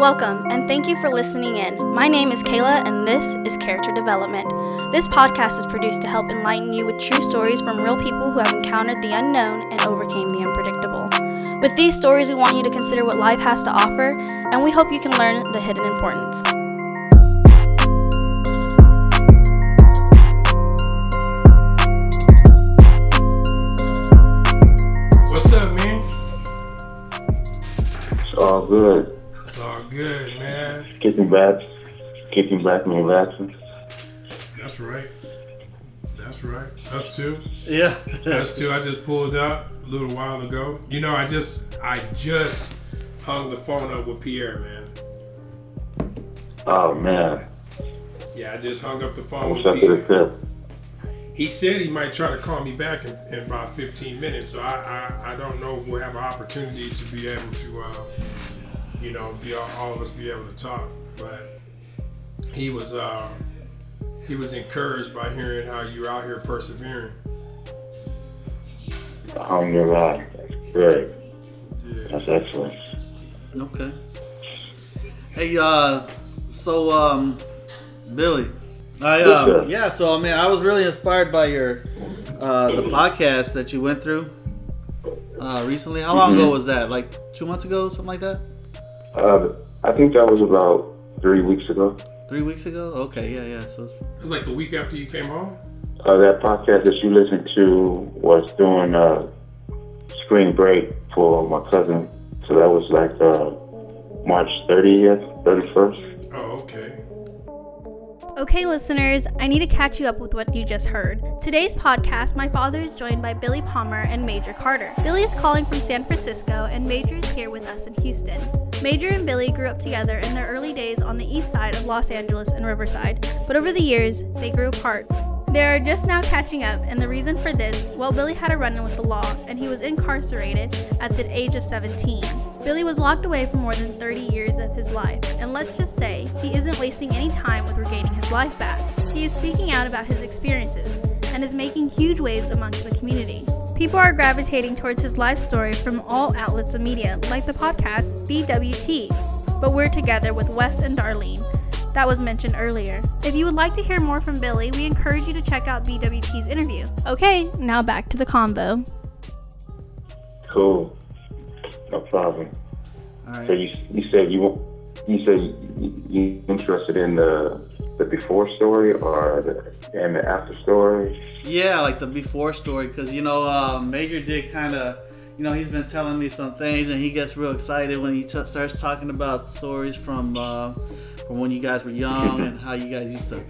Welcome, and thank you for listening in. My name is Kayla, and this is Character Development. This podcast is produced to help enlighten you with true stories from real people who have encountered the unknown and overcame the unpredictable. With these stories, we want you to consider what life has to offer, and we hope you can learn the hidden importance. What's up, man? It's all good. It's all good, man. Kicking back, kicking back and relaxing. That's right. That's right. Us too. Yeah. Us too. I just pulled up a little while ago. You know, I just I just hung the phone up with Pierre, man. Oh man, Yeah, I just hung up the I phone wish with I Pierre. said. He said he might try to call me back in, in about 15 minutes, so I, I I don't know if we'll have an opportunity to be able to, uh, you know, be all, all of us be able to talk. But he was uh, he was encouraged by hearing how you're out here persevering. Alhamdulillah. That's great. Yeah. That's excellent. Okay. Hey, uh, so um, Billie, I um, yeah. So I mean, I was really inspired by your uh the podcast that you went through uh recently. How long Mhm. ago was that? Like two months ago, something like that? Uh, I think that was about three weeks ago. Three weeks ago? Okay, yeah, yeah. So it's- It was like the week after you came home. Uh, that podcast that you listened to was doing uh, spring break for my cousin. So that was like uh, March 30th, 31st. Oh, okay. Okay, listeners, I need to catch you up with what you just heard. Today's podcast, my father is joined by Billie Palmer and Major Carter. Billie is calling from San Francisco, and Major is here with us in Houston. Major and Billie grew up together in their early days on the east side of Los Angeles and Riverside, but over the years, they grew apart. They are just now catching up, and the reason for this, well, Billie had a run in with the law, and he was incarcerated at the age of 17. Billie was locked away for more than 30 years of his life, and let's just say he isn't wasting any time with regaining his life back. He is speaking out about his experiences and is making huge waves amongst the community. People are gravitating towards his life story from all outlets of media, like the podcast BWT. But we're together with Wes and Darlene, that was mentioned earlier. If you would like to hear more from Billie, we encourage you to check out BWT's interview. Okay, now back to the convo. Cool. No problem. all So you, you said you you said you, you interested in the the before story or the and the after story? Yeah, like the before story, because you know, uh, Major did kind of, you know, he's been telling me some things, and he gets real excited when he t- starts talking about stories from uh, from when you guys were young and how you guys used to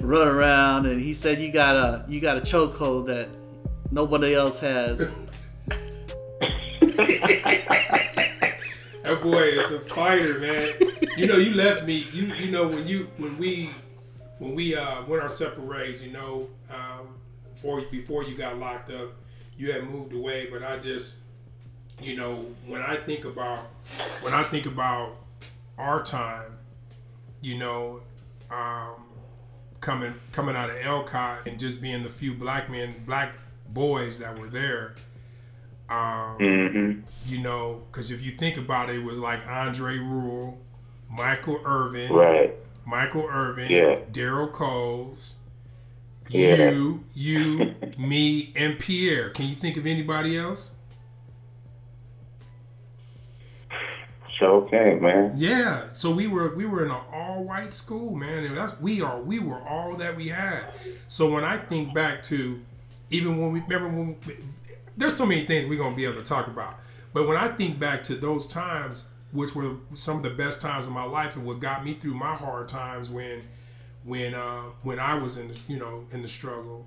run around. And he said you got a you got a chokehold that nobody else has. That boy is a fighter, man. You know, you left me. You you know when you when we when we uh, went our separate ways. You know, um, before before you got locked up, you had moved away. But I just, you know, when I think about when I think about our time, you know, um, coming coming out of Elcott and just being the few black men, black boys that were there. Um, Mm-hmm. you know, because if you think about it, it was like Andre Rule, Michael Irvin, Right. Michael Irvin, Yeah. Daryl Coles, Yeah. you, you, me, and Pierre. Can you think of anybody else? So okay, man. Yeah. So we were we were in an all white school, man, and that's we are we were all that we had. So when I think back to even when we remember when we, there's so many things we're gonna be able to talk about, but when I think back to those times, which were some of the best times of my life, and what got me through my hard times when when uh, when I was in the, you know in the struggle,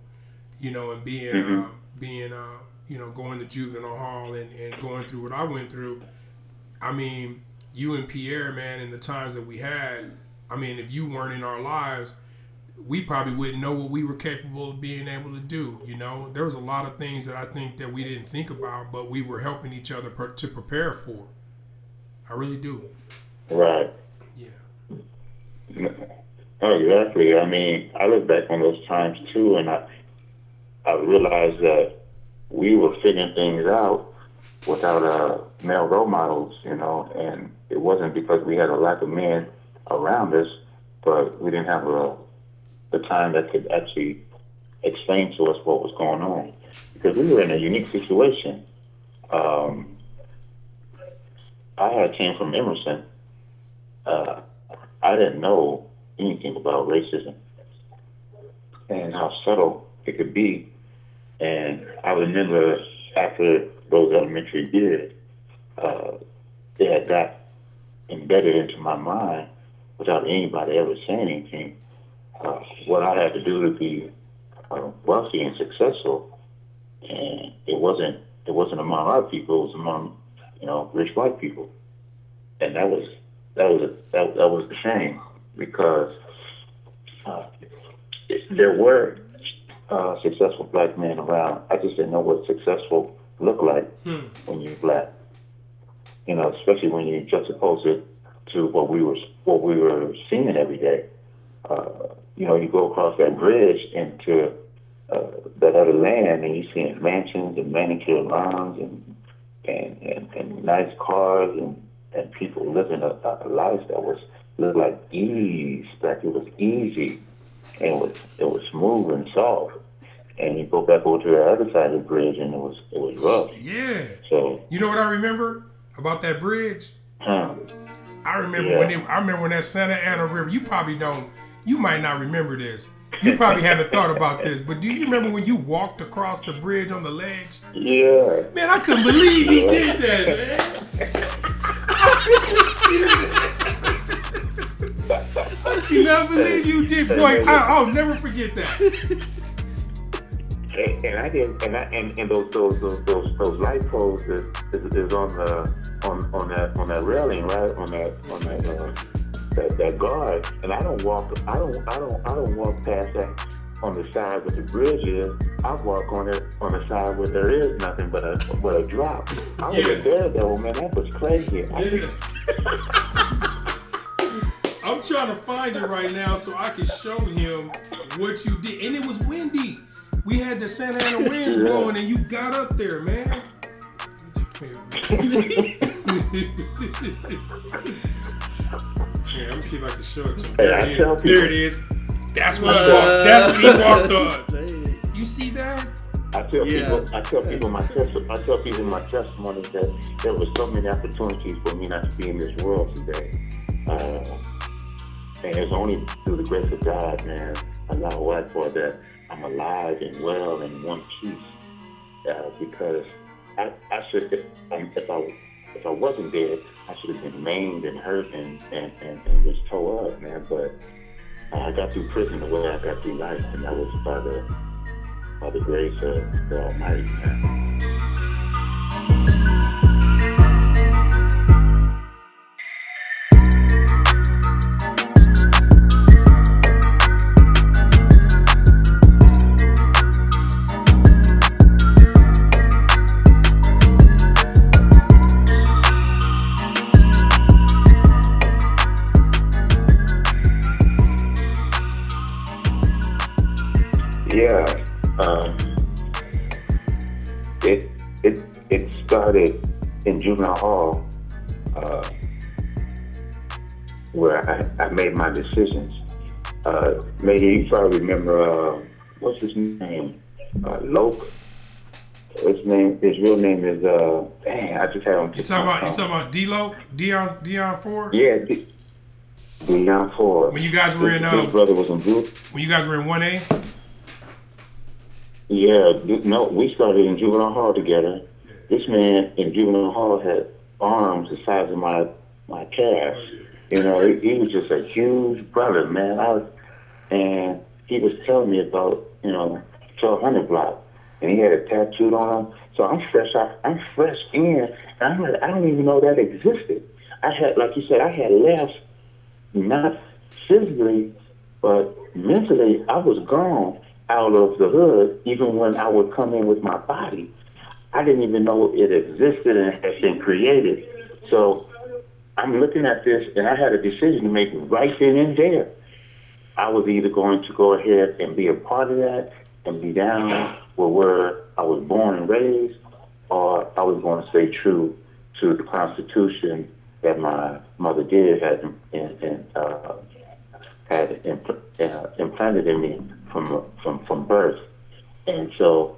you know, and being uh, being uh, you know going to juvenile hall and, and going through what I went through. I mean, you and Pierre, man, in the times that we had, I mean, if you weren't in our lives, we probably wouldn't know what we were capable of being able to do. You know, there was a lot of things that I think that we didn't think about, but we were helping each other per- to prepare for. I really do. Right. Yeah. Oh, exactly. I mean, I look back on those times too, and I I realized that we were figuring things out without uh, male role models, you know, and it wasn't because we had a lack of men around us, but we didn't have a, the time that could actually explain to us what was going on. Because we were in a unique situation. Um, I had came from Emerson. Uh, I didn't know anything about racism and how subtle it could be. And I remember after those elementary years, uh, had got embedded into my mind without anybody ever saying anything. Uh, what I had to do to be uh, wealthy and successful, and it wasn't it wasn't among our people; it was among you know rich white people, and that was that was a, that, that was the shame because uh, there were uh, successful black men around. I just didn't know what successful looked like Hmm. when you're black. You know, especially when you juxtapose it to what we were what we were seeing every day. Uh, you know, you go across that bridge into uh, that other land, and you see mansions and manicured lawns and and, and, and nice cars and, and people living a, a life that was looked like ease, like it was easy and it was it was smooth and soft. And you go back over to the other side of the bridge and it was it was rough. Yeah. So You know what I remember about that bridge? huh, I remember Yeah. when it, I remember when that Santa Ana River. You probably don't. You might not remember this. You probably haven't thought about this. But do you remember when you walked across the bridge on the ledge? yeah. Man, I couldn't believe he did that, man. I cannot believe you did, boy. I, I'll never forget that. And, and I didn't and I and, and those those those those, those light poles is, is, is on the on on that on that railing, right? On that on that uh, that, that guard. And I don't walk I don't I don't I don't walk past that on the side where the bridge is. I walk on it on the side where there is nothing but a but a drop. I was Yeah. a daredevil, man. That was crazy. Yeah. I'm trying to find it right now so I can show him what you did. And it was windy. We had the Santa Ana winds Yeah. blowing and you got up there, man. Yeah, let me see if I can show it to him. There, I it there it is. That's what he walked. That's what he walked on. You see that? I tell Yeah. people, I tell people my testi- I tell people my testimony that there were so many opportunities for me not to be in this world today, uh, and it's only through the grace of God, man. I know what for that I'm alive and well and one piece, uh, because I, I should if, um, if I if I wasn't dead, I should have been maimed and hurt and and, and, and just tore up, man. But I got through prison the way I got through life, and that was by the by the grace of the Almighty. Man. It it it started in juvenile hall, uh, where I, I made my decisions. Uh, maybe you probably remember uh, what's his name, uh, Loke. His name, his real name is uh, dang, I just had him. You talking about you talking about D-Lo? Dion Dion Ford? Yeah, D- Deion Ford. When you guys were in his, uh, his brother was in Ju- when you guys were in one A? Yeah, no, we started in juvenile hall together. This man in juvenile hall had arms the size of my my calf. Oh, you know, he, he was just a huge brother, man. I was, and he was telling me about you know 1200 block, and he had it tattooed on him. So I'm fresh out. I'm fresh in, and I'm like, I don't even know that existed. I had, like you said, I had left, not physically, but mentally, I was gone out of the hood, even when I would come in with my body. I didn't even know it existed and had been created. So I'm looking at this, and I had a decision to make right then and there. I was either going to go ahead and be a part of that and be down where, where I was born and raised, or I was going to stay true to the Constitution that my mother did had in, in, uh, had impl- uh, implanted in me from from from birth, and so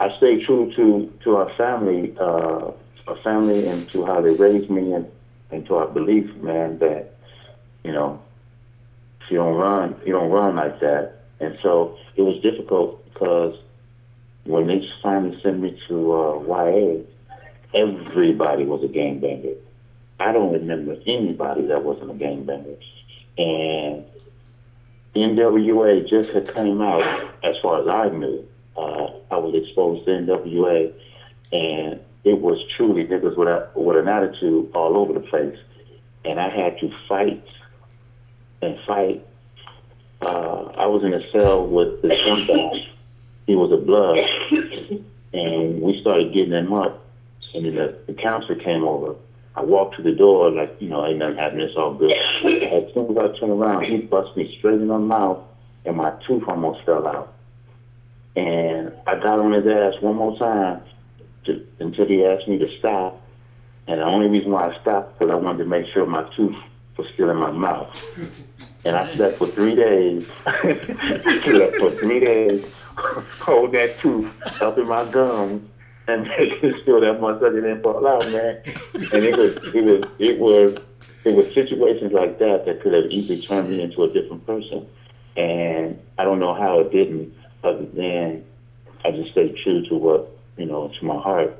I stayed true to to our family, uh, our family, and to how they raised me, and, and to our belief, man, that you know, if you don't run, you don't run like that. And so it was difficult because when they finally sent me to uh, YA, everybody was a gangbanger. I don't remember anybody that wasn't a gangbanger. And NWA just had came out, as far as I knew. Uh, I was exposed to NWA, and it was truly niggas with, a, with an attitude all over the place. And I had to fight and fight. Uh, I was in a cell with the one. He was a blood, and we started getting him up. And then the, the counselor came over. I walked to the door like, you know, ain't nothing happening, it's all good. As soon as I turned around, he busted me straight in the mouth, and my tooth almost fell out. And I got on his ass one more time to, until he asked me to stop. And the only reason why I stopped because I wanted to make sure my tooth was still in my mouth. And I slept for three days. Slept for three days, hold that tooth up in my gums and making sure that motherfucker didn't fall out, man. And it was, it was, it was, it was situations like that that could have easily turned me into a different person. And I don't know how it didn't, other than I just stayed true to what, you know, to my heart.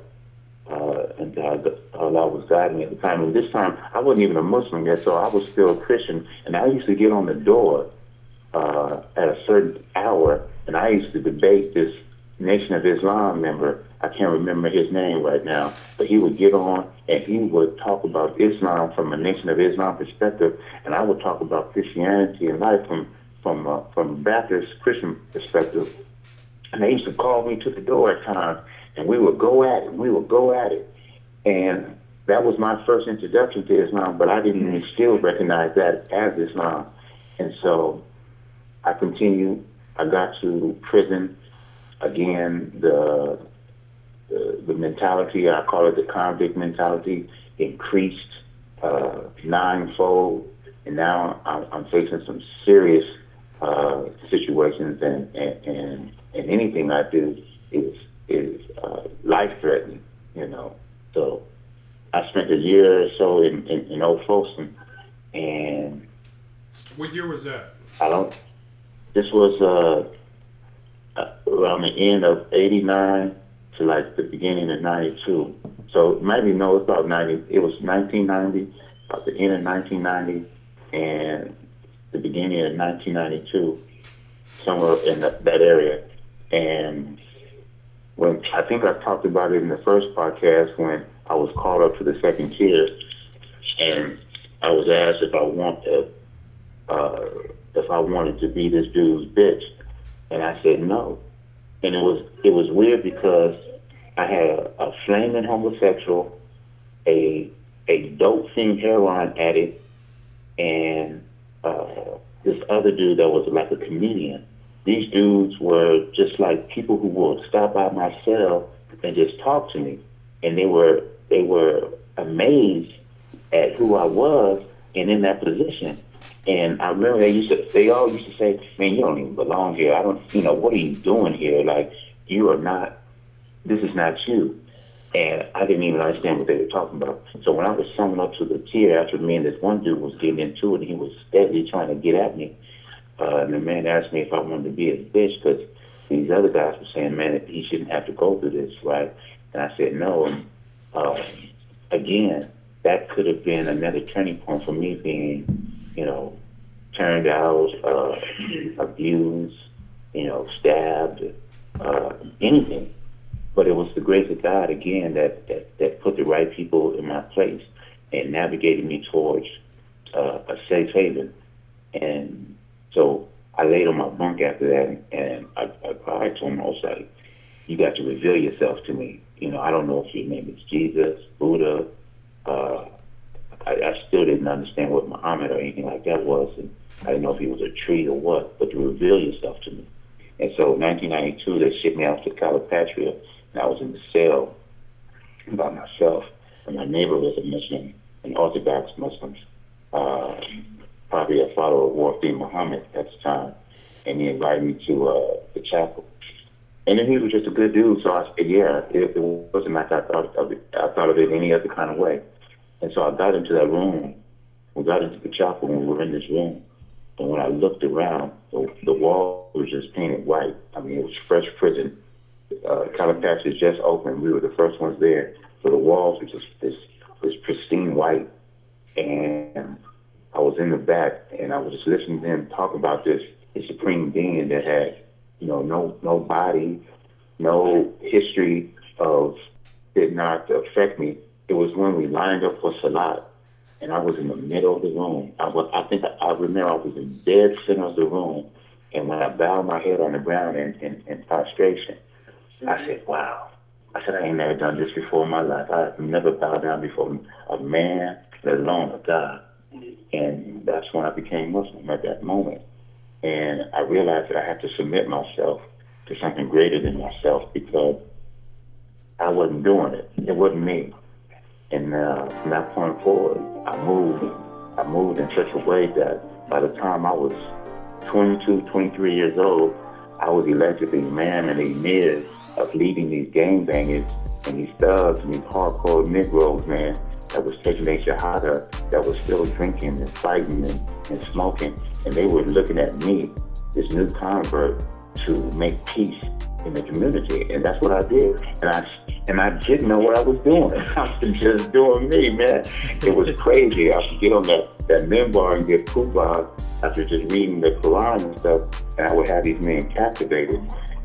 Uh, and God, Allah was guiding me at the time. And this time, I wasn't even a Muslim yet, so I was still a Christian. And I used to get on the door uh, at a certain hour, and I used to debate this Nation of Islam member. I can't remember his name right now, but he would get on and he would talk about Islam from a Nation of Islam perspective, and I would talk about Christianity and life from from uh, from Baptist Christian perspective. And they used to call me to the door at times, and we would go at it. We would go at it, and that was my first introduction to Islam. But I didn't even still recognize that as Islam, and so I continued. I got to prison again. The the, the mentality, I call it the convict mentality, increased uh, ninefold, and now I'm, I'm facing some serious uh, situations, and, and and and anything I do is is uh, life threatening, you know. So I spent a year or so in in, in Old Folsom, and What year was that? I don't. This was uh, uh, around the end of '89 to like the beginning of '92. So maybe no, it's about '90. It was 1990, about the end of 1990, and the beginning of 1992, somewhere in that, that area. And when I think I talked about it in the first podcast when I was called up to the second tier, and I was asked if I want to, uh, if I wanted to be this dude's bitch, and I said no. And it was it was weird because I had a, a flaming homosexual, a a dope fiend heroin addict, and uh, this other dude that was like a comedian. These dudes were just like people who would stop by my cell and just talk to me, and they were they were amazed at who I was and in that position. And I remember they used to they all used to say, "Man, you don't even belong here. I don't, you know, what are you doing here? Like, you are not. This is not you." And I didn't even understand what they were talking about. So when I was summing up to the tier after me and this one dude was getting into it, and he was steadily trying to get at me. Uh, and the man asked me if I wanted to be his bitch because these other guys were saying, man, he shouldn't have to go through this, right? And I said no. And uh, again, that could have been another turning point for me being, you know, turned out, uh, abused, you know, stabbed, uh, anything. But it was the grace of God again that, that, that put the right people in my place and navigated me towards uh, a safe haven. And so I laid on my bunk after that, and I, I cried to him. I was like, "You got to reveal yourself to me. You know, I don't know if your name is Jesus, Buddha. Uh, I, I still didn't understand what Muhammad or anything like that was, and I didn't know if he was a tree or what. But to reveal yourself to me. And so, 1992, they shipped me out to Calipatria, and I was in the cell about myself. And my neighbor was a Muslim, an Orthodox Muslim, uh, probably a follower of Wafdi Muhammad at the time. And he invited me to uh, the chapel. And then he was just a good dude. So I said, yeah, it, it wasn't like I thought of it. I thought of it any other kind of way. And so I got into that room. We got into the chapel and we were in this room. And when I looked around, the, the wall was just painted white. I mean, it was fresh prison. Uh, Calipatch had just opened. We were the first ones there. So the walls were just this, this pristine white. And I was in the back and I was just listening to him talk about this, this supreme being that had, you know, no, no body, no history of did not affect me. It was when we lined up for Salat and I was in the middle of the room. I was, I think I, I remember I was in dead center of the room, and when I bowed my head on the ground in, in, in prostration, I said, "Wow." I said, "I ain't never done this before in my life. I've never bowed down before a man, let alone a God." And that's when I became Muslim at that moment, and I realized that I had to submit myself to something greater than myself because I wasn't doing it. It wasn't me. And uh, from that point forward, I moved. I moved in such a way that by the time I was 22, 23 years old, I was elected man and the mayor of leading these gangbangers and these thugs and these hardcore Negroes, man, that was taking their shahada, that was still drinking and fighting and, and smoking. And they were looking at me, this new convert, to make peace in the community. And that's what I did. And I and I didn't know what I was doing. I was just doing me, man. It was crazy. I could get on that, that minbar and get khutbah after just reading the Quran and stuff, and I would have these men captivated.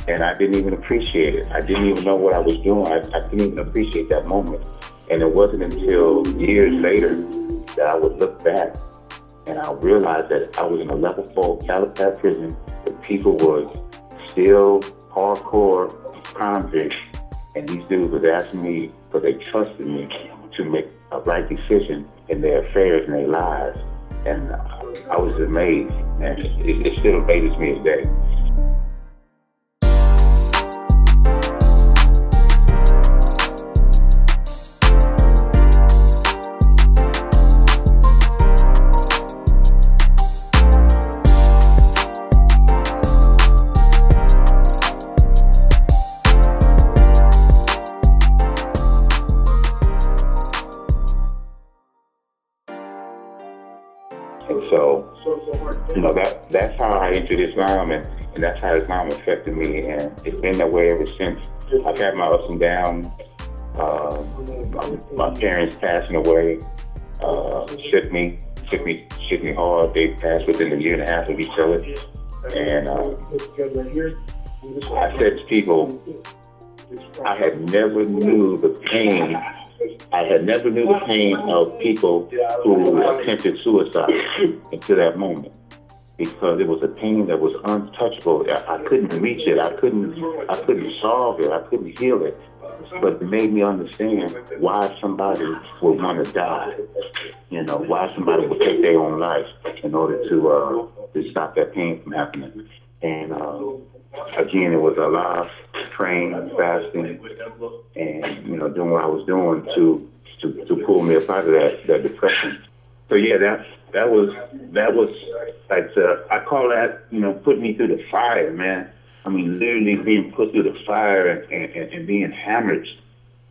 And I didn't even appreciate it. I didn't even know what I was doing. I, I didn't even appreciate that moment. And it wasn't until years later that I would look back and I realized that I was in a level four Calipatch prison. The people were still hardcore convicts and these dudes was asking me, because they trusted me to make a right decision in their affairs and their lives. And I was amazed, and it, it still amazes me today. Islam, and, and that's how Islam affected me. And it's been that way ever since. I've had my ups and downs. Uh, my, my, parents passing away uh, shook me, shook me, shook me hard. They passed within a year and a half of each other, and uh, I said to people, I had never knew the pain. I had never knew the pain of people who attempted suicide until that moment because it was a pain that was untouchable. I, I couldn't reach it. I couldn't. I couldn't solve it. I couldn't heal it. But it made me understand why somebody would want to die. You know, why somebody would take their own life in order to uh, to stop that pain from happening. And uh, again, it was a lot praying, fasting, and you know, doing what I was doing to to, to pull me up out of that that depression. So yeah, that that was that was like uh, I call that you know put me through the fire, man. I mean, literally being put through the fire and, and, and being hammered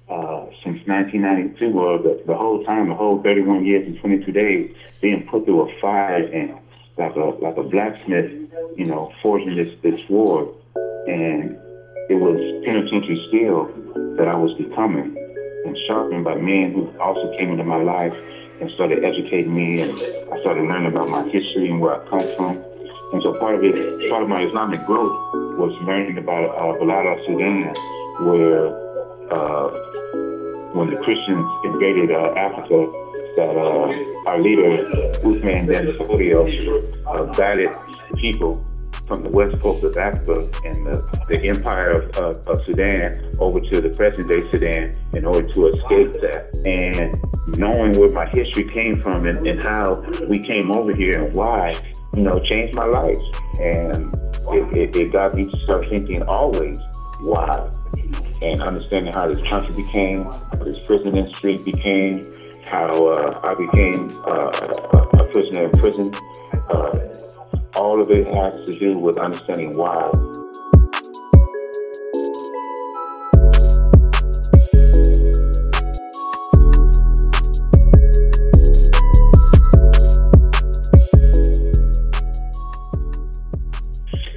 uh, since 1992, or the, the whole time, the whole 31 years and 22 days, being put through a fire and like a like a blacksmith, you know, forging this this sword, and it was penitentiary steel that I was becoming, and sharpened by men who also came into my life and started educating me, and I started learning about my history and where I come from. And so part of it, part of my Islamic growth was learning about uh, Balad al-Sudan, where uh, when the Christians invaded uh, Africa, that uh, our leader, Uthman Ben Fodio, uh, guided people from the west coast of Africa and the, the empire of, of, of, Sudan over to the present day Sudan in order to escape that. And knowing where my history came from and, and how we came over here and why, you know, changed my life. And it, it, it got me to start thinking always, why? and understanding how this country became, how this prison industry became, how uh, I became uh, a prisoner in prison. Uh, all of it has to do with understanding why.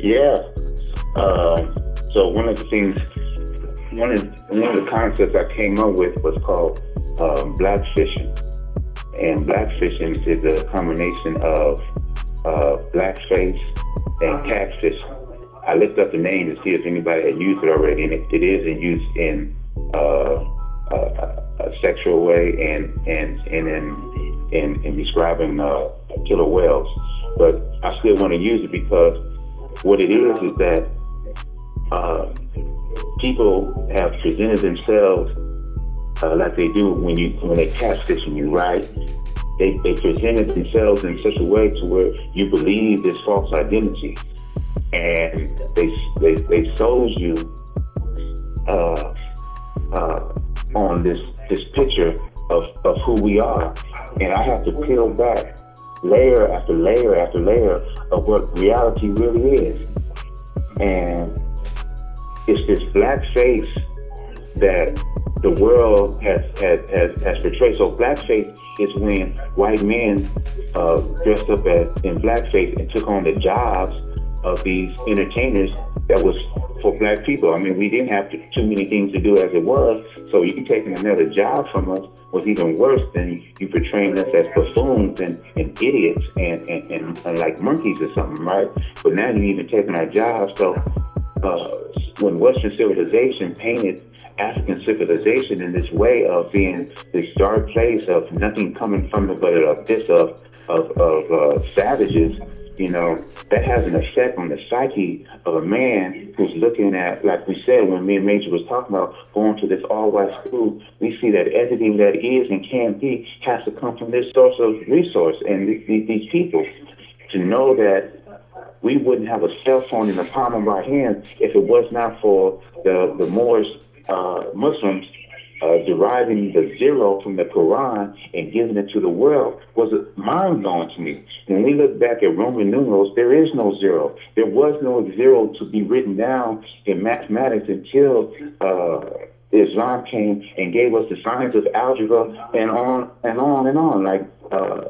Yeah. Uh, so one of the things, one of one of the concepts I came up with was called um, black fishing, and black fishing is a combination of uh, blackface and catfish. I looked up the name to see if anybody had used it already, and it, it is in use in uh, a, a, sexual way and and and in in, in describing uh, killer whales. But I still want to use it because what it is is that uh, people have presented themselves uh, like they do when you when they catfishing you, right? They, they presented themselves in such a way to where you believe this false identity, and they they, they sold you uh, uh, on this this picture of, of who we are, and I have to peel back layer after layer after layer of what reality really is. And it's this black face that the world has, has, has, has portrayed. So blackface is when white men uh, dressed up as in blackface and took on the jobs of these entertainers that was for black people. I mean, we didn't have to, too many things to do as it was. So you taking another job from us was even worse than you portraying us as buffoons and, and idiots and, and, and, and like monkeys or something, right? But now you're even taking our jobs. So uh, when Western civilization painted African civilization in this way of being this dark place of nothing coming from it but an abyss of of, of uh, savages, you know, that has an effect on the psyche of a man who's looking at, like we said, when me and Major was talking about going to this all-white school, we see that everything that is and can be has to come from this source of resource and these, these people. To know that we wouldn't have a cell phone in the palm of our hand if it was not for the, the Moors, uh, Muslims uh, deriving the zero from the Quran and giving it to the world was mind blowing to me. When we look back at Roman numerals, there is no zero. There was no zero to be written down in mathematics until uh, Islam came and gave us the science of algebra and on and on and on. Like uh,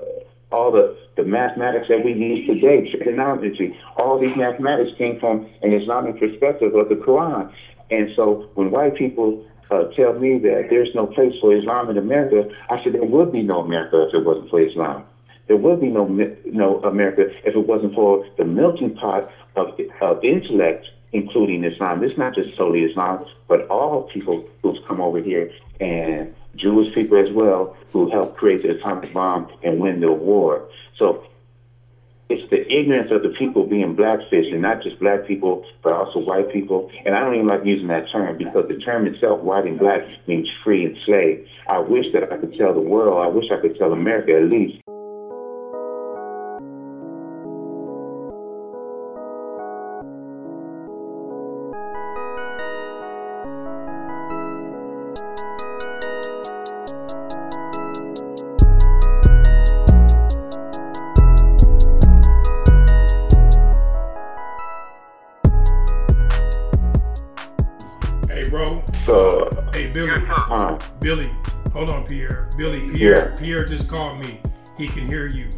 all the, the mathematics that we use today, trigonometry, all these mathematics came from an Islamic perspective of the Quran. And so when white people uh, tell me that there's no place for Islam in America, I said there would be no America if it wasn't for Islam. There would be no no America if it wasn't for the melting pot of, of intellect, including Islam. It's not just solely Islam, but all people who's come over here and Jewish people as well who helped create the atomic bomb and win the war. So it's the ignorance of the people being blackfish, and not just black people, but also white people. And I don't even like using that term because the term itself, white and black, means free and slave. I wish that I could tell the world, I wish I could tell America at least Billie, Pierre, yeah. Pierre just called me. He can hear you.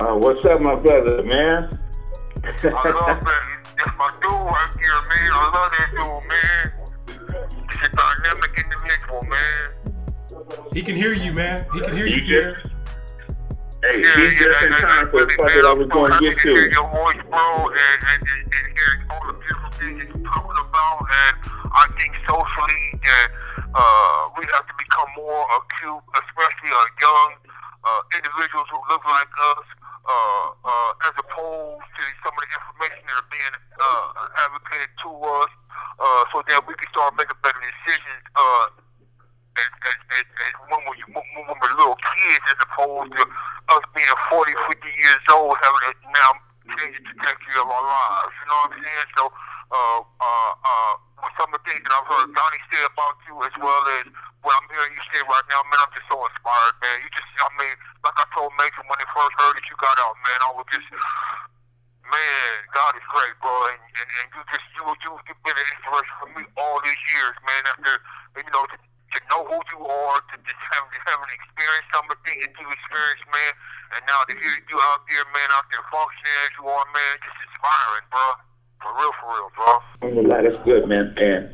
Uh, what's up, my brother, man? I love that. That's my dude right here, man. I love that dude, man. He's a dynamic individual, man. He can hear you, man. He can hear you, Pierre. Hey, yeah, he's yeah, just in time for the part that I was going to get to. Hear your voice, bro, and, and, and, and hear all the beautiful things you're talking about. And I think socially that uh, we have to become more acute, especially uh, young uh, individuals who look like us, uh, uh, as opposed to some of the information that are being uh, advocated to us, uh, so that we can start making better decisions. Uh, as, as, as, as when, we, when we're little kids, as opposed to us being 40, 50 years old, having to now change the trajectory of our lives. You know what I'm saying? So, uh, uh, uh, some of the things that I've heard Donnie say about you as well as what I'm hearing you say right now, man, I'm just so inspired, man. You just, I mean, like I told Mason when he first heard that you got out, man, I was just, man, God is great, bro, and, and, and you just, you, you, you've been an inspiration for me all these years, man, after, you know, to, to know who you are, to just have, to have an experience, some of the things that you experienced, man, and now to hear you out there, man, out there functioning as you are, man, just inspiring, bro. For real, for real, bro. That's good, man. And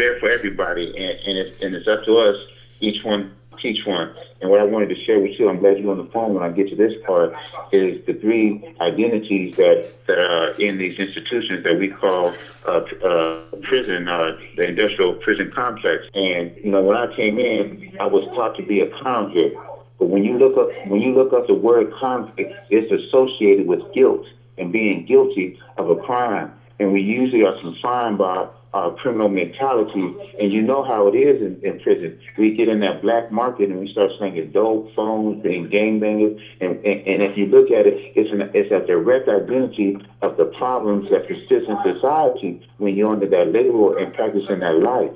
there for everybody, and, and, it's, and it's up to us, each one teach one. And what I wanted to share with you, I'm glad you're on the phone when I get to this part, is the three identities that, that are in these institutions that we call uh, uh, prison, uh, the industrial prison complex. And, you know, when I came in, I was taught to be a convict. But when you look up when you look up the word convict, it's associated with guilt and being guilty of a crime. And we usually are confined by our criminal mentality. And you know how it is in, in prison. We get in that black market and we start slinging dope, phones, being gangbangers. And, and, and if you look at it, it's, an, it's a direct identity of the problems that persist in society when you're under that label and practicing that life.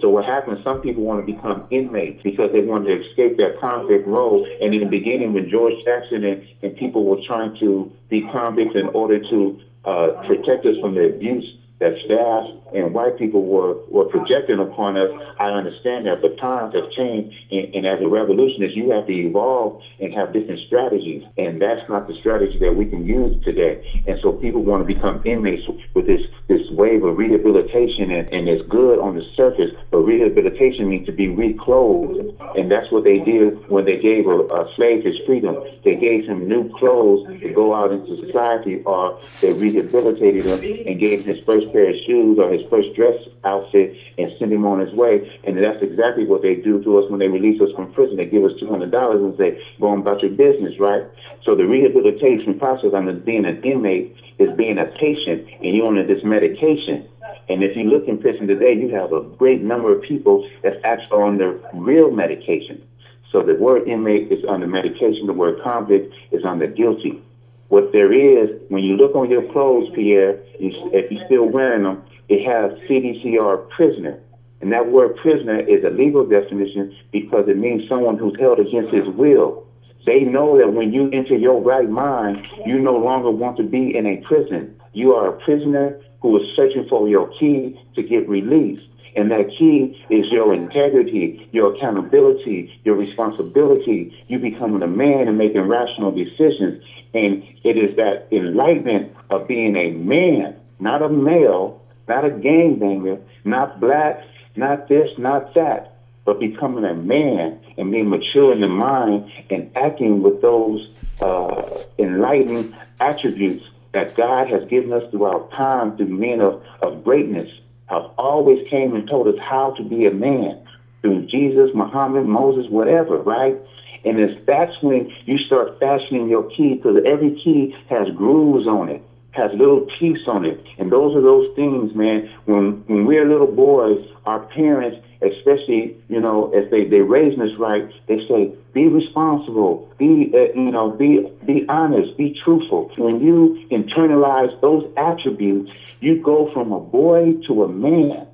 So what happens, some people want to become inmates because they want to escape that convict role. And in the beginning, when George Jackson and, and people were trying to be convicts in order to uh, protect us from the abuse that staff and white people were, were projecting upon us. I understand that, but times have changed. And, and, as a revolutionist, you have to evolve and have different strategies. And that's not the strategy that we can use today. And so people want to become inmates with this, this wave of rehabilitation, and, and it's good on the surface, but rehabilitation means to be reclothed. And that's what they did when they gave a, a slave his freedom. They gave him new clothes to go out into society, or they rehabilitated him and gave him his first pair of shoes or his first dress outfit and send him on his way. And that's exactly what they do to us when they release us from prison. They give us $200 and say, go on about your business, right? So the rehabilitation process on being an inmate is being a patient and you're on this medication. And if you look in prison today, you have a great number of people that's actually on the real medication. So the word inmate is the medication, the word convict is the guilty. What there is, when you look on your clothes, Pierre, you, if you're still wearing them, it has CDCR prisoner. And that word prisoner is a legal definition because it means someone who's held against his will. They know that when you enter your right mind, you no longer want to be in a prison. You are a prisoner who is searching for your key to get released. And that key is your integrity, your accountability, your responsibility, you becoming a man and making rational decisions. And it is that enlightenment of being a man, not a male, not a gangbanger, not black, not this, not that, but becoming a man and being mature in the mind and acting with those uh, enlightening attributes that God has given us throughout time through men of, of greatness have always came and told us how to be a man through Jesus, Muhammad, Moses, whatever, right? And it's, that's when you start fashioning your key because every key has grooves on it, has little teeth on it. And those are those things, man. When when we're little boys, our parents, especially, you know, if they, they raising us right, they say, be responsible, be, uh, you know, be, be honest, be truthful. When you internalize those attributes, you go from a boy to a man.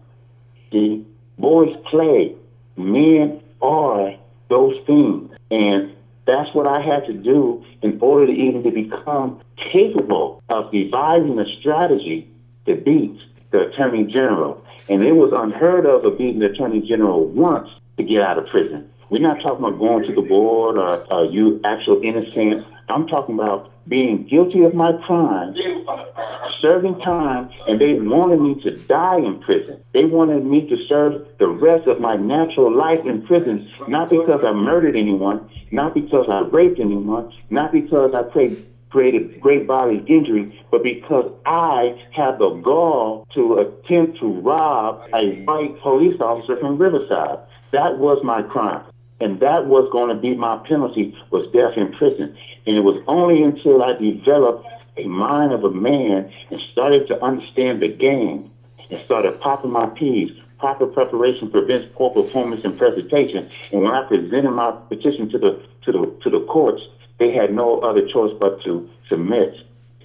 The boys play, men are those things. And that's what I had to do in order to even to become capable of devising a strategy to beat the Attorney General. And it was unheard of of beating the Attorney General once to get out of prison. We're not talking about going to the board or uh, you actual innocent. I'm talking about being guilty of my crime, serving time, and they wanted me to die in prison. They wanted me to serve the rest of my natural life in prison, not because I murdered anyone, not because I raped anyone, not because I prayed created great bodily injury, but because I had the gall to attempt to rob a white police officer from Riverside. That was my crime. And that was going to be my penalty was death in prison. And it was only until I developed a mind of a man and started to understand the game and started popping my peas. Proper preparation prevents poor performance and presentation. And when I presented my petition to the to the to the courts, they had no other choice but to submit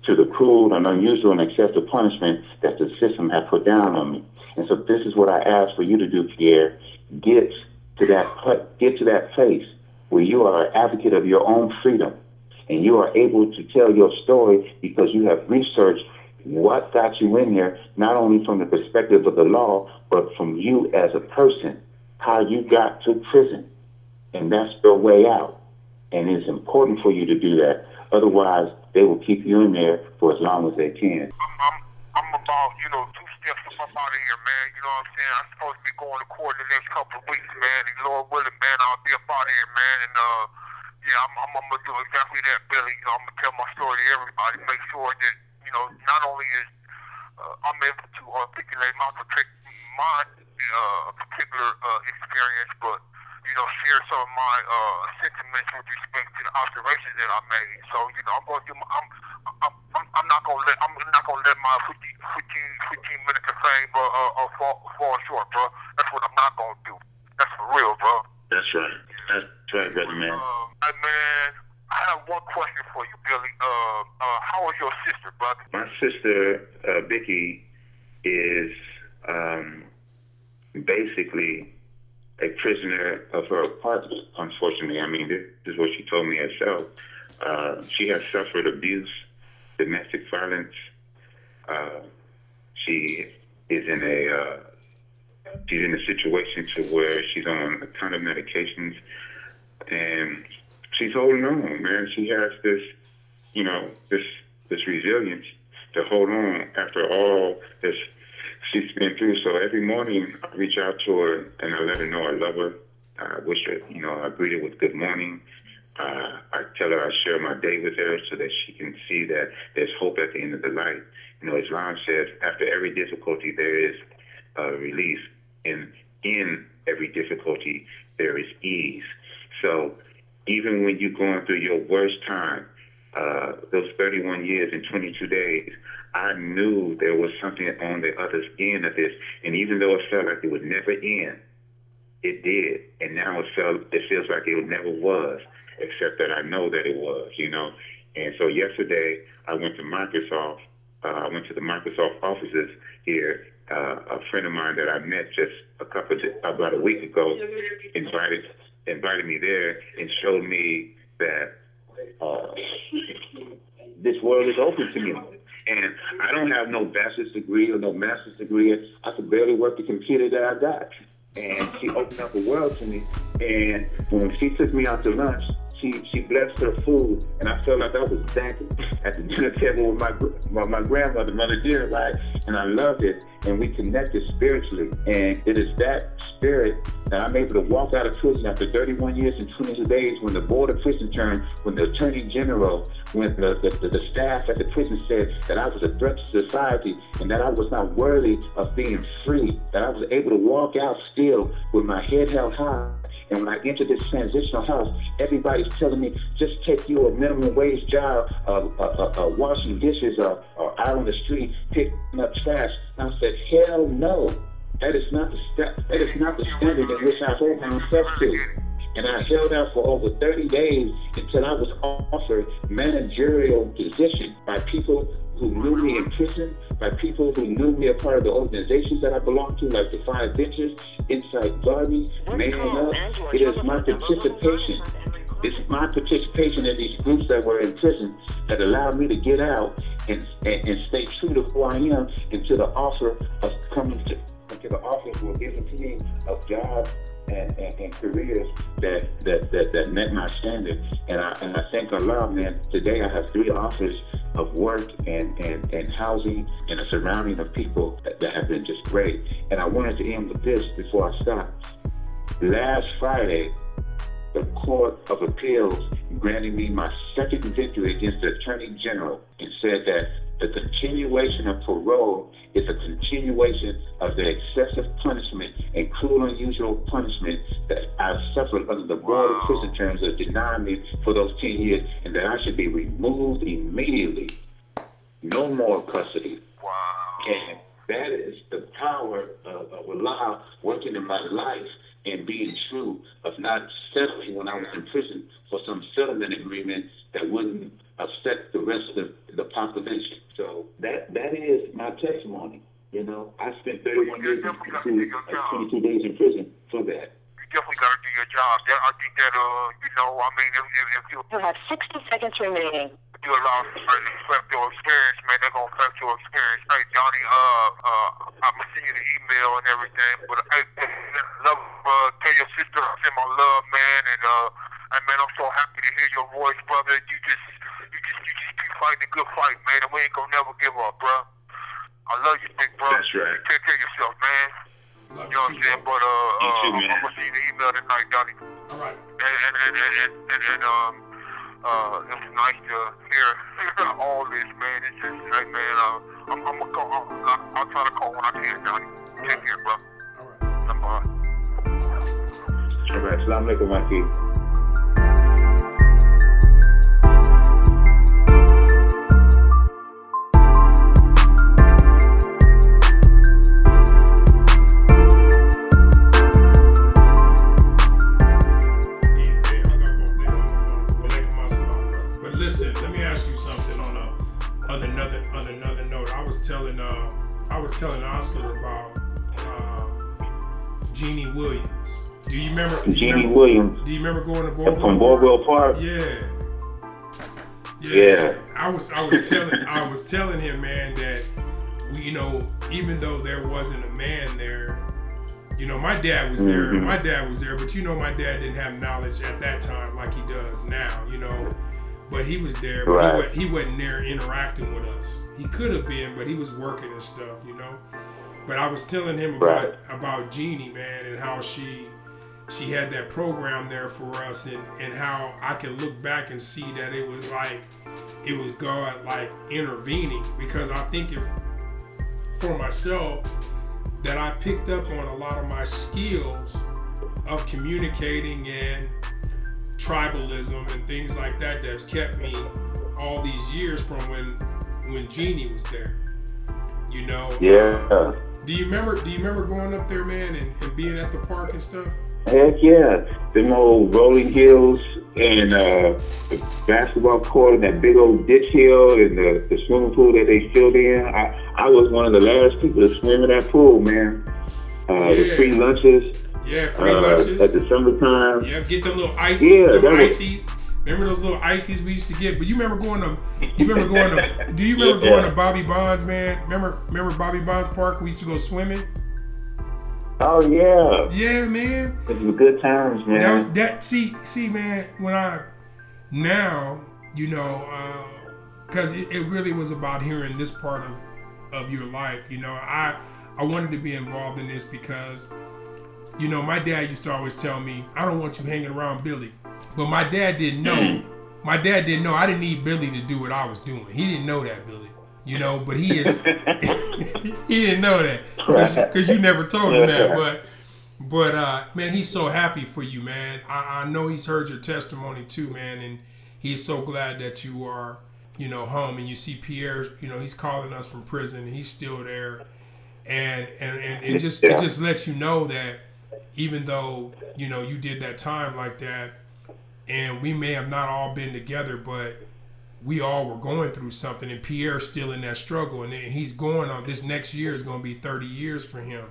to the cruel and unusual and excessive punishment that the system had put down on me. And so this is what I ask for you to do, Pierre. Get to that get to that place where you are an advocate of your own freedom and you are able to tell your story because you have researched what got you in here, not only from the perspective of the law, but from you as a person, how you got to prison. And that's your way out. And it's important for you to do that. Otherwise, they will keep you in there for as long as they can. I'm, I'm, I'm about, you know, two steps from out of here, man. You know what I'm saying? I'm supposed to be going to court in the next couple of weeks, man. And Lord willing, man, I'll be up out of here, man. And, uh, yeah, I'm, I'm, I'm going to do exactly that, Billie. You know, I'm going to tell my story to everybody, make sure that, you know, not only is uh, I'm able to articulate my, my uh, particular uh, experience, but you know, share some of my uh, sentiments with respect to the observations that I made. So, you know, I'm going to. I'm, I'm, I'm, I'm not going to let. I'm not going to let my 50, 15, 15 minutes of fame uh, uh, fall, fall short, bro. That's what I'm not going to do. That's for real, bro. That's right. That's right, brother man. Uh, hey, man. I have one question for you, Billie. Uh, uh, how is your sister, brother? My sister, uh, Vicky, is um, basically a prisoner of her apartment, unfortunately. I mean, this is what she told me herself. Uh, she has suffered abuse, domestic violence. Uh, she is in a uh, she's in a situation to where she's on a ton of medications, and she's holding on, man. She has this, you know, this this resilience to hold on after all this she's been through. So every morning I reach out to her and I let her know I love her. I wish her, you know, I greet her with good morning. Uh, I tell her I share my day with her so that she can see that there's hope at the end of the light. You know, Islam says after every difficulty there is a relief, and in every difficulty there is ease. So even when you're going through your worst time, uh, those 31 years and 22 days, I knew there was something on the other end of this. And even though it felt like it would never end, it did. And now it felt it feels like it never was, except that I know that it was, you know. And so yesterday I went to Microsoft. Uh, I went to the Microsoft offices here. Uh, a friend of mine that I met just a couple of, about a week ago invited invited me there and showed me that uh, this world is open to me. And I don't have no bachelor's degree or no master's degree. I could barely work the computer that I got. And she opened up a world to me. And when she took me out to lunch, she she blessed her food, and I felt like I was back at the dinner table with my my, my grandmother, Mother Dear, right? And I loved it, and we connected spiritually, and it is that spirit that I'm able to walk out of prison after 31 years and 22 days when the board of prison turned, when the attorney general, when the, the, the, staff at the prison said that I was a threat to society and that I was not worthy of being free, that I was able to walk out still with my head held high and when I enter this transitional house, everybody's telling me, just take you a minimum wage job, uh, uh, uh, uh washing dishes, or, or out on the street picking up trash. And I said, hell no. That is not the step. That is not the standard in which I hold myself to. And I held out for over 30 days until I was offered managerial position by people who knew me in prison, by people who knew me a part of the organizations that I belong to, like the Five Ventures, Inside Garvey, Man Up. It is my participation. It's my participation in these groups that were in prison that allowed me to get out and, and, and stay true to who I am and to the offer of coming to, to the offers were given to me of jobs and, and, and, careers that, that, that, that met my standards. And I, and I thank Allah, man, today I have three offers of work and, and, and housing and a surrounding of people that, that have been just great. And I wanted to end with this before I stop. Last Friday, the Court of Appeals granted me my second victory against the Attorney General and said that the continuation of parole is a continuation of the excessive punishment and cruel unusual punishment that I've suffered under the board of prison terms that denied me for those 10 years and that I should be removed immediately. No more custody. And that is the power of, of Allah working in my life and being true of not settling when I was in prison for some settlement agreement that wouldn't affect the rest of the, the population. So that that is my testimony. You know, I spent 31 years, in 22, uh, 22 days in prison for that. You definitely got to do your job. That, I think that, uh, you know, I mean, if, if, if you You have 60 seconds remaining. do allow somebody to affect your experience, man, they're gonna affect your experience. Hey, Johnny, uh, uh, I'm gonna send you the email and everything, but hey, love, uh, tell your sister I send my love, man, and uh, and man, I'm so happy to hear your voice, brother. You just, you just, you just keep fighting a good fight, man, and we ain't gonna never give up, bro. I love you, big bro. That's right. Take care of yourself, man. Love You know what I'm saying? But uh, You uh too, I'm, gonna send you the email tonight, Johnny All right. and and and and, and, and, and um uh it was nice to hear all this man it's just like man uh I'm I'm gonna call I'll, I'll try to call when I can Johnny take care bro All right. bye All right, Salam alaikum, Mikey. Was telling uh I was telling Oscar about um, Jeannie Williams. Do you remember? Do you Jeannie remember, Williams Do you remember going to Boardwalk? from Park? Park. Yeah. Yeah. I was I was telling I was telling him, man, that we, you know, even though there wasn't a man there, you know, my dad was there. Mhm. My dad was there, but you know, my dad didn't have knowledge at that time like he does now. You know, but he was there. But Right. he, wa- he wasn't there interacting with us. He could have been, but he was working and stuff. You know. But I was telling him about Right. about Jeannie, man, and how she she had that program there for us and, and how I can look back and see that it was like it was God like intervening because I think if for myself that I picked up on a lot of my skills of communicating and tribalism and things like that that's kept me all these years from when when Jeannie was there. You know. Yeah. do you remember do you remember going up there, man, and, and being at the park and stuff? Heck yeah. Them old rolling hills and uh, the basketball court and that big old ditch hill and the, the swimming pool that they filled in. I, I was one of the last people to swim in that pool, man. Uh, Yeah. The free lunches Yeah, free uh, lunches. at the summertime. Yeah, get the little ice, Yeah, little that was- ices. Remember those little ices we used to get? But you remember going to, you remember going to, do you remember Yeah. going to Bobby Bonds, man? Remember, remember Bobby Bonds Park? We used to go swimming. Oh, yeah. Yeah, man. It was good times, man. That was that. See, see, man. When I now, you know, because it, it really was about hearing this part of of your life. You know, I I wanted to be involved in this because, you know, my dad used to always tell me, I don't want you hanging around Billie. But my dad didn't know. My dad didn't know. I didn't need Billie to do what I was doing. He didn't know that, Billie. You know, but he is. he didn't know that because you never told him that. But but uh, man, he's so happy for you, man. I, I know he's heard your testimony too, man, and he's so glad that you are, you know, home. And you see Pierre, you know, he's calling us from prison. He's still there, and and and it just it just lets you know that even though you know you did that time like that, and we may have not all been together, but we all were going through something, and Pierre's still in that struggle, and he's going on. This next year is going to be 30 years for him,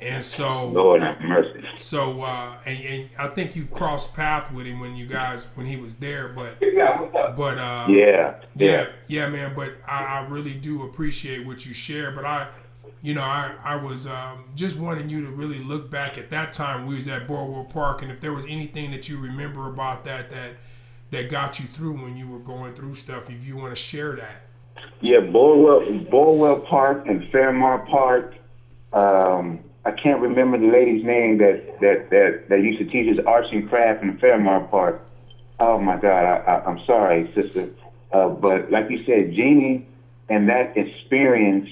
and so Lord have mercy. so uh, and, and I think you crossed path with him when you guys when he was there, but but uh, Yeah. yeah, Yeah. yeah, man. But I, I really do appreciate what you share. But I, you know, I, I was um, just wanting you to really look back at that time we was at Boardwalk Park, and if there was anything that you remember about that that that got you through when you were going through stuff, if you want to share that. Yeah, Bordwell, Bordwell Park and Fairmount Park. Um, I can't remember the lady's name that, that, that, that used to teach us arts and craft in Fairmount Park. Oh my God, I, I'm sorry, sister. Uh, but like you said, Jeannie and that experience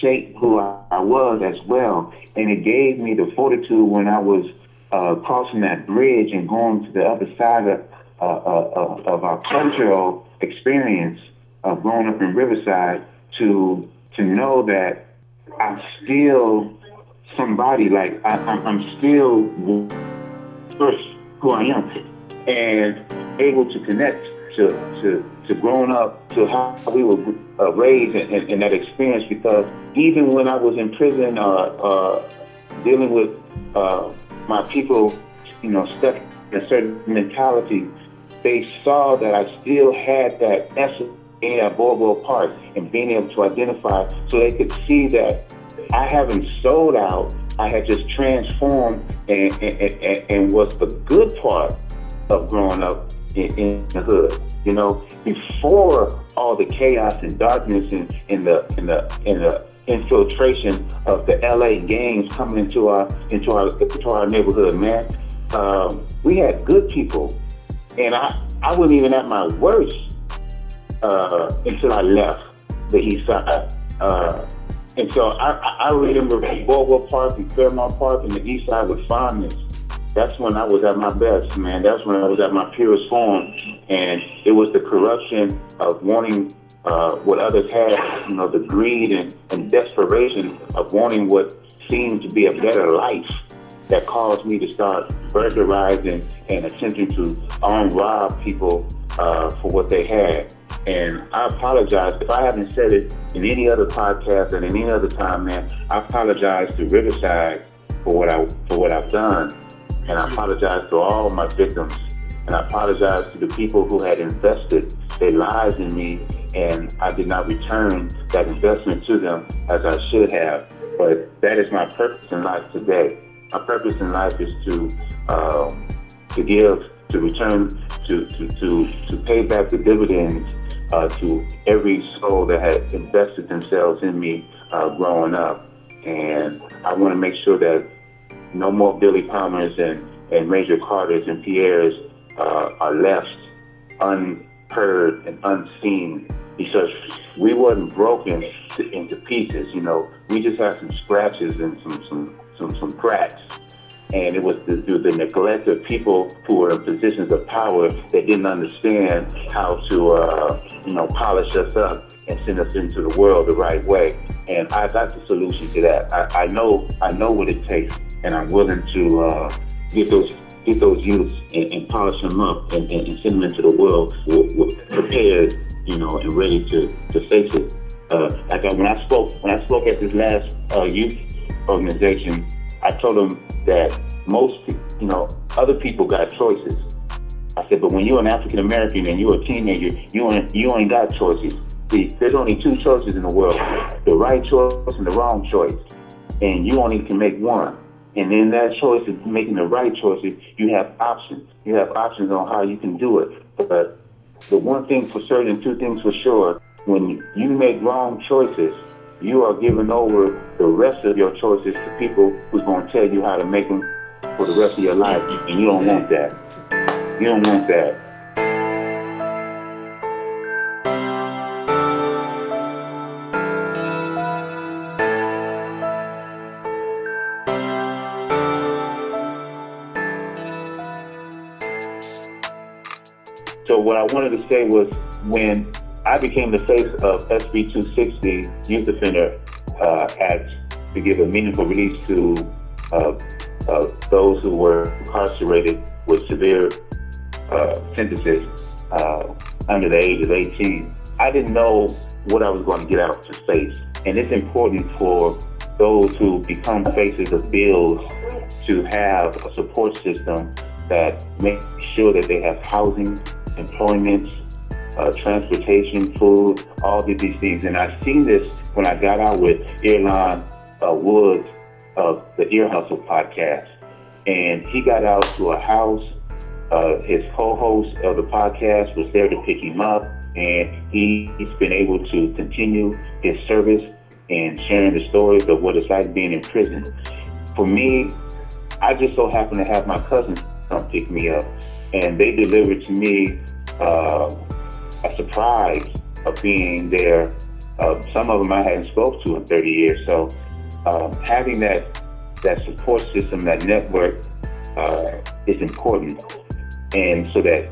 shaped who I, I was as well. And it gave me the fortitude when I was uh, crossing that bridge and going to the other side of, uh, uh, uh, of our cultural experience of growing up in Riverside to to know that I'm still somebody. Like I, I'm still who I am, and able to connect to to to growing up to how we were uh, raised and, and, and, that experience because even when I was in prison, uh, uh, dealing with uh, my people, you know, stuck in a certain mentality, they saw that I still had that essence in that Bobo part and being able to identify so they could see that I haven't sold out. I had just transformed and, and, and, and was the good part of growing up in, in, the hood. You know, before all the chaos and darkness and, in the in the in the infiltration of the LA gangs coming into our into our into our neighborhood, man. Um, we had good people, and I I wasn't even at my worst uh, until I left the East Side. Uh, and so I, I remember Bordwell Park and Fairmount Park and the East Side with fondness that's when I was at my best, man. That's when I was at my purest form. And it was the corruption of wanting uh, what others had, you know, the greed and, and desperation of wanting what seemed to be a better life that caused me to start burglarizing and attempting to arm rob people uh, for what they had. And I apologize if I haven't said it in any other podcast and in any other time, man. I apologize to Riverside for what I for what I've done. And I apologize to all my victims. And I apologize to the people who had invested their lives in me and I did not return that investment to them as I should have. But that is my purpose in life today. My purpose in life is to um, to give, to return, to to to, to pay back the dividends uh, to every soul that had invested themselves in me uh, growing up. And I want to make sure that no more Billie Palmers and, and Major Carters and Pierres uh, are left unheard and unseen because we wasn't broken to, into pieces. You know, we just had some scratches and some some some, some cracks. And it was the, the neglect of people who were in positions of power that didn't understand how to, uh, you know, polish us up and send us into the world the right way. And I got the solution to that. I, I know I know what it takes and I'm willing to uh, get those get those youths and, and polish them up and, and, and, send them into the world prepared, you know, and ready to, to face it. Uh, like when I spoke when I spoke at this last uh, youth organization, I told them that most you know other people got choices. I said, but when you're an African American and you're a teenager, you ain't you ain't got choices. See, there's only two choices in the world: the right choice and the wrong choice, and you only can make one. And in that choice of making the right choices, you have options. You have options on how you can do it. But the one thing for certain, two things for sure, when you make wrong choices, you are giving over the rest of your choices to people who's going to tell you how to make them for the rest of your life. And you don't want that. You don't want that. What I wanted to say was when I became the face of SB 260 Youth Offender uh, Act to give a meaningful release to uh, uh, those who were incarcerated with severe uh, sentences uh, under the age of 18. I didn't know what I was going to get out of the face. And it's important for those who become faces of bills to have a support system that makes sure that they have housing, employment, uh, transportation, food, all of these things. And I've seen this when I got out with Earlonne uh, Woods of the Ear Hustle podcast. And he got out to a house. Uh, his co-host of the podcast was there to pick him up. And he, he's been able to continue his service and sharing the stories of what it's like being in prison. For me, I just so happen to have my cousin come pick me up and they delivered to me uh, a surprise of being there. Uh, some of them I hadn't spoke to in 30 years. So um, having that that support system, that network, uh, is important, and so that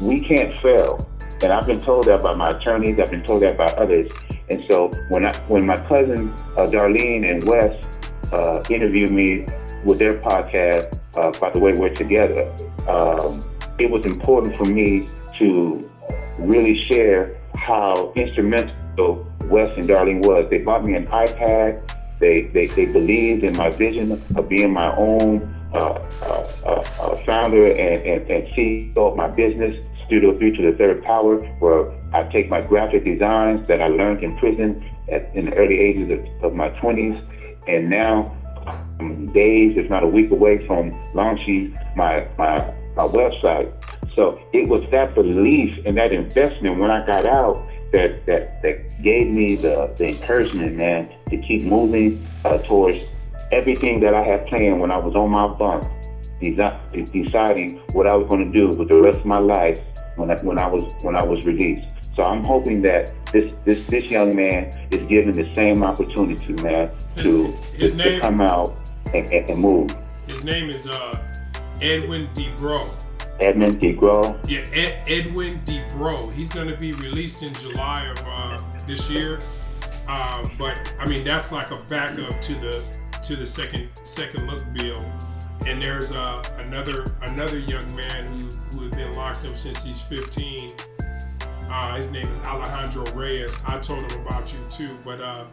we can't fail. And I've been told that by my attorneys. I've been told that by others. And so when I when my cousin uh, Darlene and Wes uh, interviewed me with their podcast, uh, by the way we're together. Um, it was important for me to really share how instrumental Wes and Darlene was. They bought me an iPad. They, they, they believed in my vision of being my own uh, uh, uh, uh founder and, and, and CEO of my business, Studio 3 to the Third Power, where I take my graphic designs that I learned in prison at, in the early ages of, of my 20s, and now I'm days, if not a week away from launching my, my, my website. So it was that belief and that investment when I got out that that that gave me the, the encouragement, man, to keep moving uh, towards everything that I had planned when I was on my bunk, desi- deciding what I was going to do with the rest of my life when I, when I was when I was released. So I'm hoping that this this this young man is given the same opportunity, man, to his, his to, name, to, come out and, and, and, move. His name is uh, Edwin DeBro. Edmund DeGro. Yeah, Ed, Edwin DeBro. He's going to be released in July of uh, this year. Uh, but I mean, that's like a backup to the to the second second look bill. And there's uh, another another young man who who has been locked up since he's 15. Uh, his name is Alejandro Reyes. I told him about you too, but uh,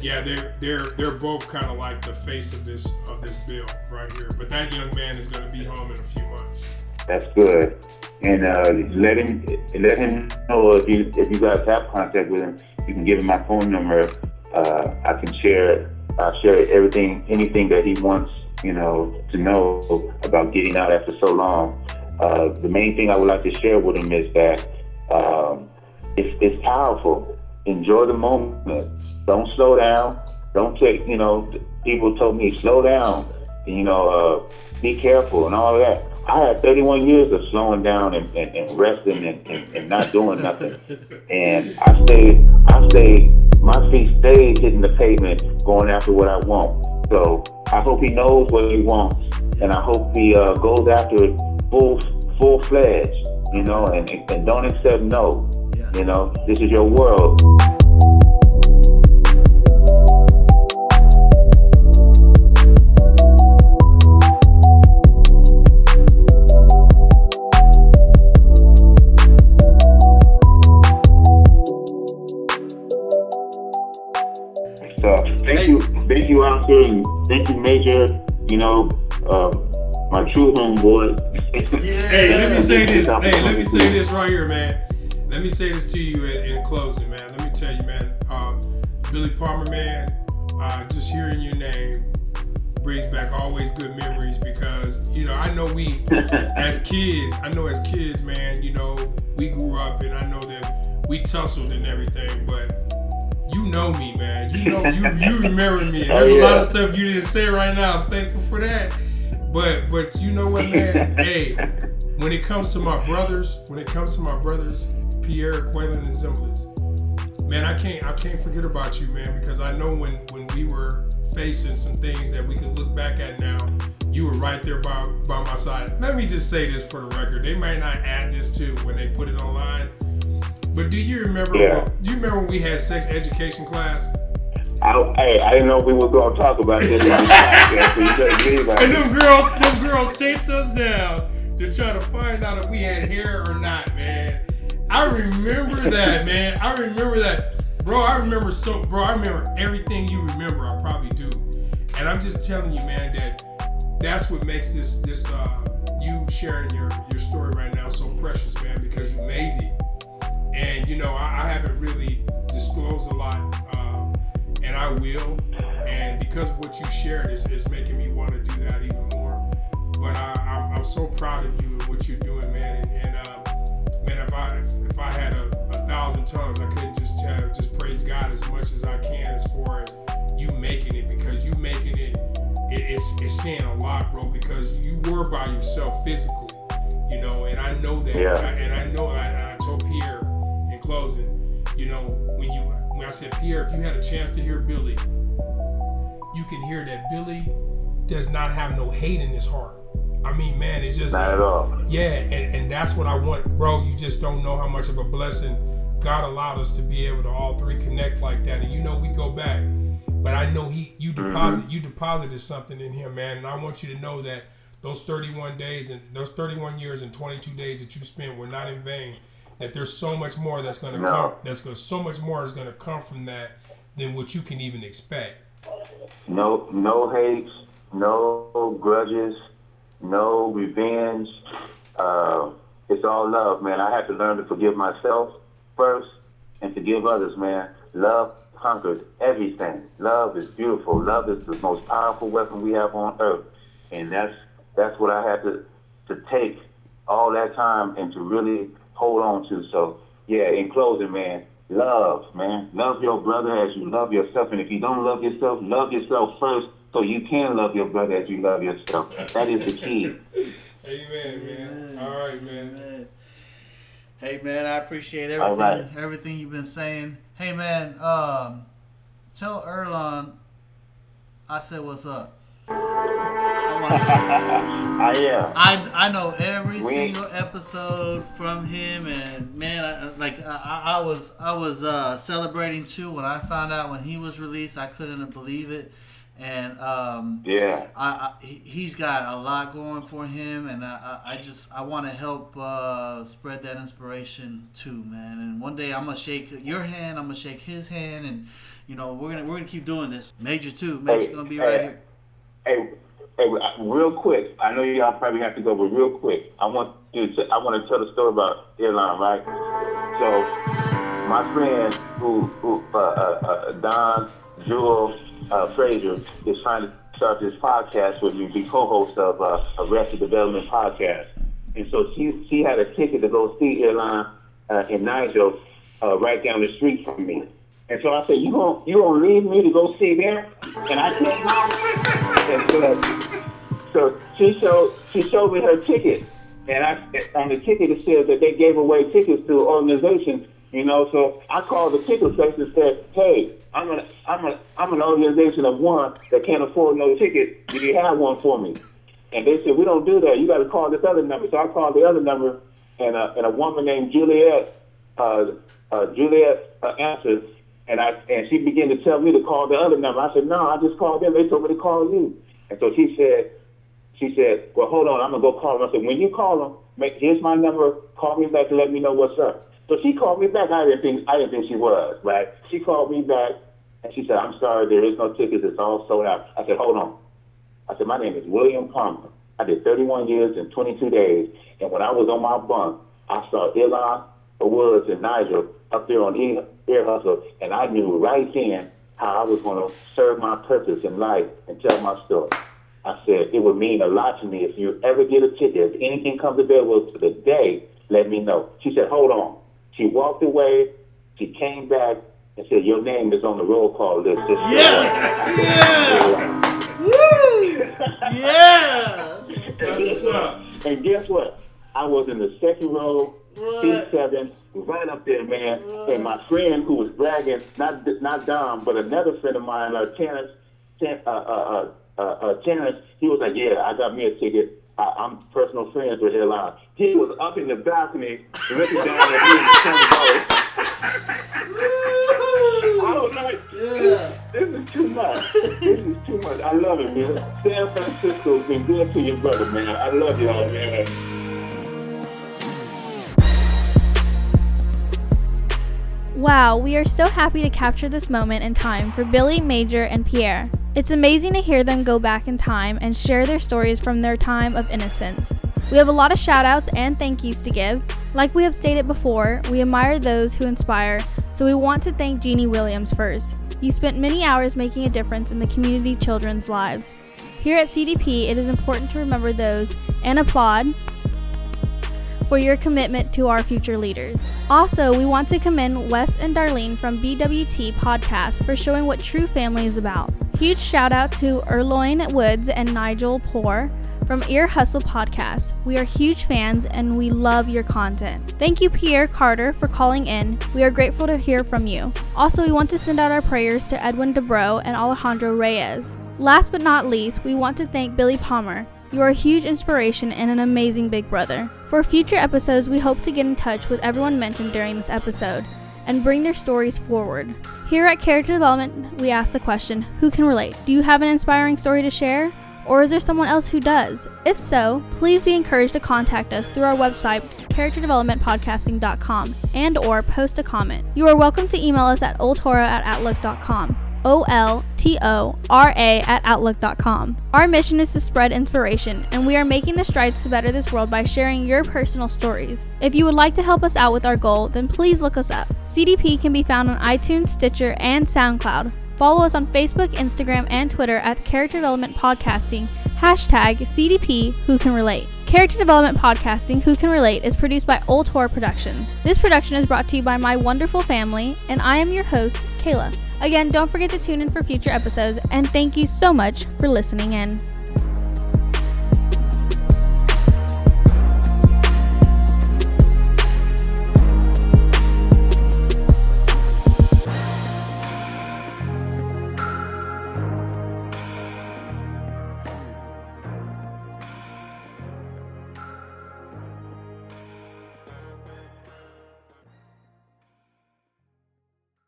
yeah, they're they're they're both kind of like the face of this of this bill right here. But that young man is going to be home in a few months. That's good. And uh, let him let him know if you if you guys have contact with him, you can give him my phone number. Uh, I can share uh, share everything, anything that he wants, you know, to know about getting out after so long. Uh, the main thing I would like to share with him is that um, it's, it's powerful. Enjoy the moment. Don't slow down. Don't take, you know, people told me slow down. You know, uh, be careful and all that. I had 31 years of slowing down and, and, and resting and, and, and, not doing nothing. And I stayed, I stayed, my feet stayed hitting the pavement, going after what I want. So I hope he knows what he wants, and I hope he uh, goes after it full, full fledged, you know, and, and don't accept no. You know, this is your world. So thank you, thank you, Oscar, and thank you, Major. You know, uh, my true homeboy. Hey, let me say this. Hey, let me say this right here, man. Let me say this to you in, in closing, man. Let me tell you, man. Um, Billie Palmer, man. Uh, just hearing your name brings back always good memories because you know I know we as kids. I know as kids, man. You know we grew up, and I know that we tussled and everything, but you know me, man. You know you you remember me. There's oh, yeah. a lot of stuff you didn't say right now. I'm thankful for that. But but you know what, man? hey, when it comes to my brothers, when it comes to my brothers, Pierre, Quaylen, and Zimbalist, man, I can't I can't forget about you, man, because I know when when we were facing some things that we can look back at now, you were right there by by my side. Let me just say this for the record. They might not add this to when they put it online but do you remember? Yeah. do you remember when we had sex education class? I, hey, I didn't know we were going to talk about this. and them girls, them girls chased us down to try to find out if we had hair or not, man. I remember that, man. I remember that, bro. I remember so, bro. I remember everything you remember. I probably do, and I'm just telling you, man, that that's what makes this this uh, you sharing your your story right now so precious, man, because you made it and you know I, I haven't really disclosed a lot, um, and I will. And because of what you shared is, is making me want to do that even more. But I, am so proud of you and what you're doing, man. And, and uh, man, if I if I had a, a thousand tongues, I couldn't just tell, just praise God as much as I can as far as you making it because you making it, it it's, it's saying a lot, bro. Because you were by yourself physically, you know, and I know that, yeah. and I know I, I told Pierre in closing, said Pierre, if you had a chance to hear Billie, you can hear that Billie does not have no hate in his heart. I mean, man, it's just not at all. Yeah, and, and that's what I want, bro. You just don't know how much of a blessing God allowed us to be able to all three connect like that. And you know, we go back, but I know he you mm-hmm. deposit mm-hmm. you deposited something in him, man. And I want you to know that those 31 days and those 31 years and 22 days that you spent were not in vain that there's so much more that's going to No. come. That's going so much more is going to come from that than what you can even expect. No, no hates, no grudges, no revenge. Uh, it's all love, man. I had to learn to forgive myself first and forgive others, man. Love conquered everything. Love is beautiful. Love is the most powerful weapon we have on earth, and that's that's what I had to to take all that time and to really hold on to. So, yeah. In closing, man, love, man. Love your brother as you love yourself. And if you don't love yourself, love yourself first so you can love your brother as you love yourself. That is the key. Amen, man. All right, man. Man. Hey man, I appreciate everything right. everything you've been saying. Hey man, um, tell Earlonne I said what's up. I am. I I know every We- single episode from him, and man, I, like I, I was I was uh, celebrating too when I found out when he was released. I couldn't believe it, and um, Yeah. I, I he- he's got a lot going for him, and I, I just I want to help uh, spread that inspiration too, man. And one day I'm gonna shake your hand, I'm gonna shake his hand, and you know we're gonna we're gonna keep doing this. Major too, Major's Hey, gonna be hey, right here. Hey, hey, uh, real quick. I know y'all probably have to go, but real quick, I want to. I want to tell the story about Earlonne, right? So, my friend who, who uh, uh, uh, Don Jewel uh, is trying to start this podcast with me, be co-host of uh, Arrested Development podcast, and so she she had a ticket to go see Earlonne uh, in Nigel, uh, right down the street from me. And so I said, "You gonna you gonna leave me to go see them?" And I said, "No." So, so she showed she showed me her ticket, and I on the ticket it says that they gave away tickets to organizations. You know, so I called the ticket place and said, "Hey, I'm an I'm a I'm an organization of one that can't afford no ticket. Do you have one for me?" And they said, "We don't do that. You got to call this other number." So I called the other number, and a, and a woman named Juliet, uh, uh, Juliet uh, answers, and I and she began to tell me to call the other number. I said, "No, I just called them. They told me to call you." And so she said, she said, "Well, hold on. I'm gonna go call them." I said, "When you call them, make, here's my number. Call me back and let me know what's up." So she called me back. I didn't think I didn't think she was right. She called me back and she said, "I'm sorry, there is no tickets. It's all sold out." I said, "Hold on." I said, "My name is William Palmer. I did 31 years and 22 days, and when I was on my bunk, I saw Earlonne Woods and Nigel up there on Ear Ear Hustle, and I knew right then how I was going to serve my purpose in life and tell my story." I said, it would mean a lot to me if you ever get a ticket. If anything comes available to the day, let me know. She said, hold on. She walked away. She came back and said, your name is on the roll call list. Just so Yeah, you yeah, woo, yeah. That's what's up. And guess what? I was in the second row, seat What? seven, right up there, man. And my friend who was bragging, not not Dom, but another friend of mine, uh, Terrence, Ter- uh, uh, uh, uh, uh, Terrence, he was like, yeah, I got me a ticket. I, I'm personal friends with Earlonne. He was up in the balcony looking down at me and I was like, Yeah. this is too much. This is too much. I love it, man. San Francisco's been good to your brother, man. I love y'all, man. Wow, we are so happy to capture this moment in time for Billie, Major, and Pierre. It's amazing to hear them go back in time and share their stories from their time of innocence. We have a lot of shout outs and thank yous to give. Like we have stated before, we admire those who inspire, so we want to thank Jeannie Williams first. You spent many hours making a difference in the community children's lives. Here at CDP, it is important to remember those and applaud for your commitment to our future leaders. Also, we want to commend Wes and Darlene from BWT Podcast for showing what true family is about. Huge shout out to Earlonne Woods and Nigel Poor from Ear Hustle Podcast. We are huge fans and we love your content. Thank you, Pierre Carter, for calling in. We are grateful to hear from you. Also, we want to send out our prayers to Edwin Debro and Alejandro Reyes. Last but not least, we want to thank Billie Palmer. You are a huge inspiration and an amazing big brother. For future episodes, we hope to get in touch with everyone mentioned during this episode and bring their stories forward. Here at Character Development, we ask the question who can relate? Do you have an inspiring story to share? Or is there someone else who does? If so, please be encouraged to contact us through our website characterdevelopmentpodcasting.com and or post a comment. You are welcome to email us at oltora at outlook.com. O L T O R A at Outlook.com. Our mission is to spread inspiration, and we are making the strides to better this world by sharing your personal stories. If you would like to help us out with our goal, then please look us up. CDP can be found on iTunes, Stitcher, and SoundCloud. Follow us on Facebook, Instagram, and Twitter at Character Development Podcasting, hashtag CDP Who Can Relate. Character Development Podcasting Who Can Relate is produced by Oltora Productions. This production is brought to you by my wonderful family, and I am your host, Kayla. Again, don't forget to tune in for future episodes, and thank you so much for listening in.